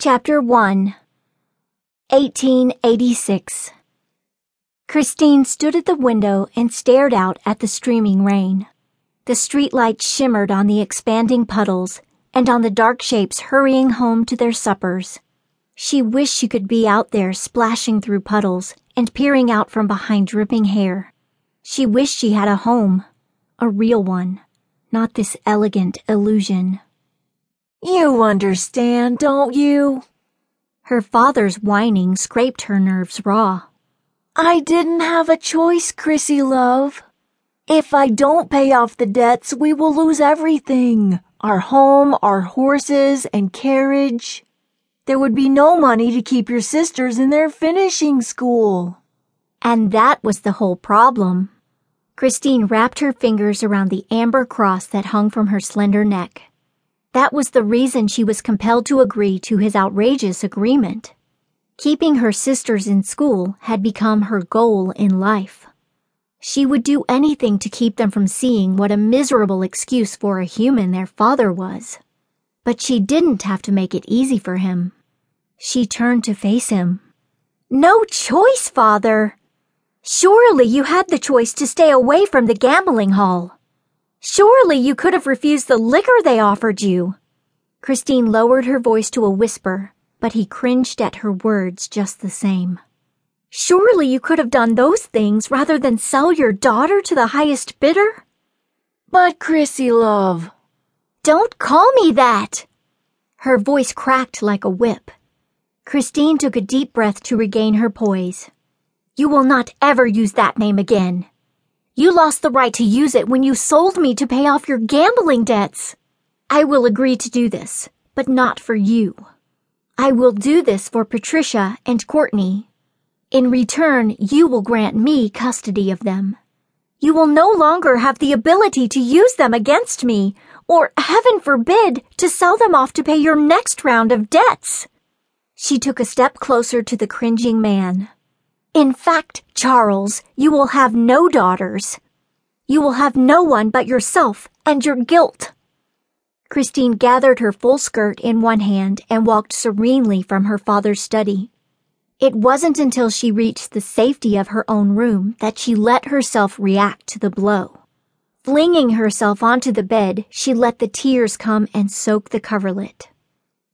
Chapter 1 1886 Kristine stood at the window and stared out at the streaming rain. The streetlights shimmered on the expanding puddles and on the dark shapes hurrying home to their suppers. She wished she could be out there splashing through puddles and peering out from behind dripping hair. She wished she had a home, a real one, not this elegant illusion. You understand, don't you? Her father's whining scraped her nerves raw. I didn't have a choice, Chrissy love. If I don't pay off the debts, we will lose everything our home, our horses, and carriage. There would be no money to keep your sisters in their finishing school. And that was the whole problem. Kristine wrapped her fingers around the amber cross that hung from her slender neck. That was the reason she was compelled to agree to his outrageous agreement. Keeping her sisters in school had become her goal in life. She would do anything to keep them from seeing what a miserable excuse for a human their father was. But she didn't have to make it easy for him. She turned to face him. No choice, father. Surely you had the choice to stay away from the gambling hall. Surely you could have refused the liquor they offered you. Kristine lowered her voice to a whisper, but he cringed at her words just the same. Surely you could have done those things rather than sell your daughter to the highest bidder? But, Chrissy, love. Don't call me that! Her voice cracked like a whip. Kristine took a deep breath to regain her poise. You will not ever use that name again. You lost the right to use it when you sold me to pay off your gambling debts. I will agree to do this, but not for you. I will do this for Patricia and Courtney. In return, you will grant me custody of them. You will no longer have the ability to use them against me, or, heaven forbid, to sell them off to pay your next round of debts. She took a step closer to the cringing man. In fact, Charles, you will have no daughters. You will have no one but yourself and your guilt. Kristine gathered her full skirt in one hand and walked serenely from her father's study. It wasn't until she reached the safety of her own room that she let herself react to the blow. Flinging herself onto the bed, she let the tears come and soak the coverlet.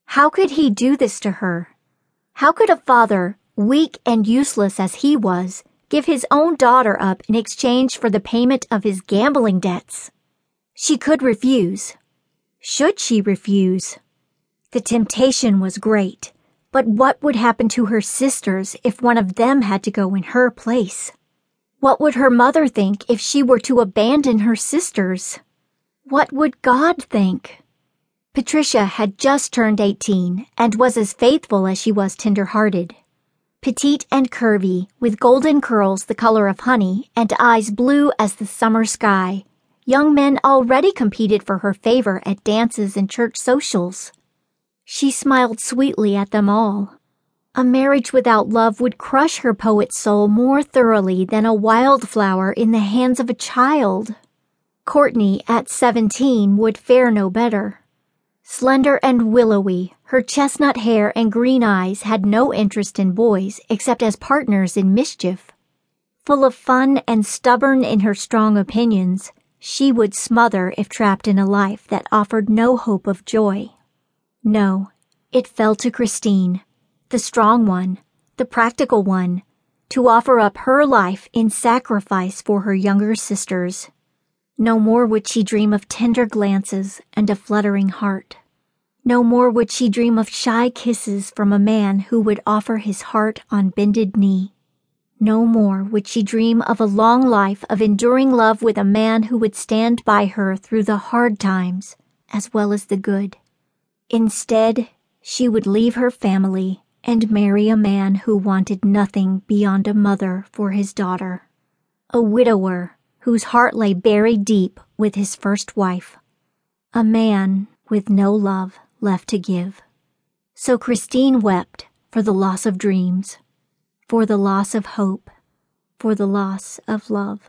How could he do this to her? How could a father, weak and useless as he was, give his own daughter up in exchange for the payment of his gambling debts. She could refuse. Should she refuse? The temptation was great, but what would happen to her sisters if one of them had to go in her place? What would her mother think if she were to abandon her sisters? What would God think? Patricia had just turned 18 and was as faithful as she was tender-hearted petite and curvy, with golden curls the color of honey and eyes blue as the summer sky. Young men already competed for her favor at dances and church socials. She smiled sweetly at them all. A marriage without love would crush her poet's soul more thoroughly than a wildflower in the hands of a child. Courtney, at seventeen, would fare no better. Slender and willowy, her chestnut hair and green eyes had no interest in boys except as partners in mischief. Full of fun and stubborn in her strong opinions, she would smother if trapped in a life that offered no hope of joy. No, it fell to Kristine, the strong one, the practical one, to offer up her life in sacrifice for her younger sisters. No more would she dream of tender glances and a fluttering heart. No more would she dream of shy kisses from a man who would offer his heart on bended knee. No more would she dream of a long life of enduring love with a man who would stand by her through the hard times as well as the good. Instead, she would leave her family and marry a man who wanted nothing beyond a mother for his daughter. A widower whose heart lay buried deep with his first wife. A man with no love left to give. So Kristine wept for the loss of dreams, for the loss of hope, for the loss of love.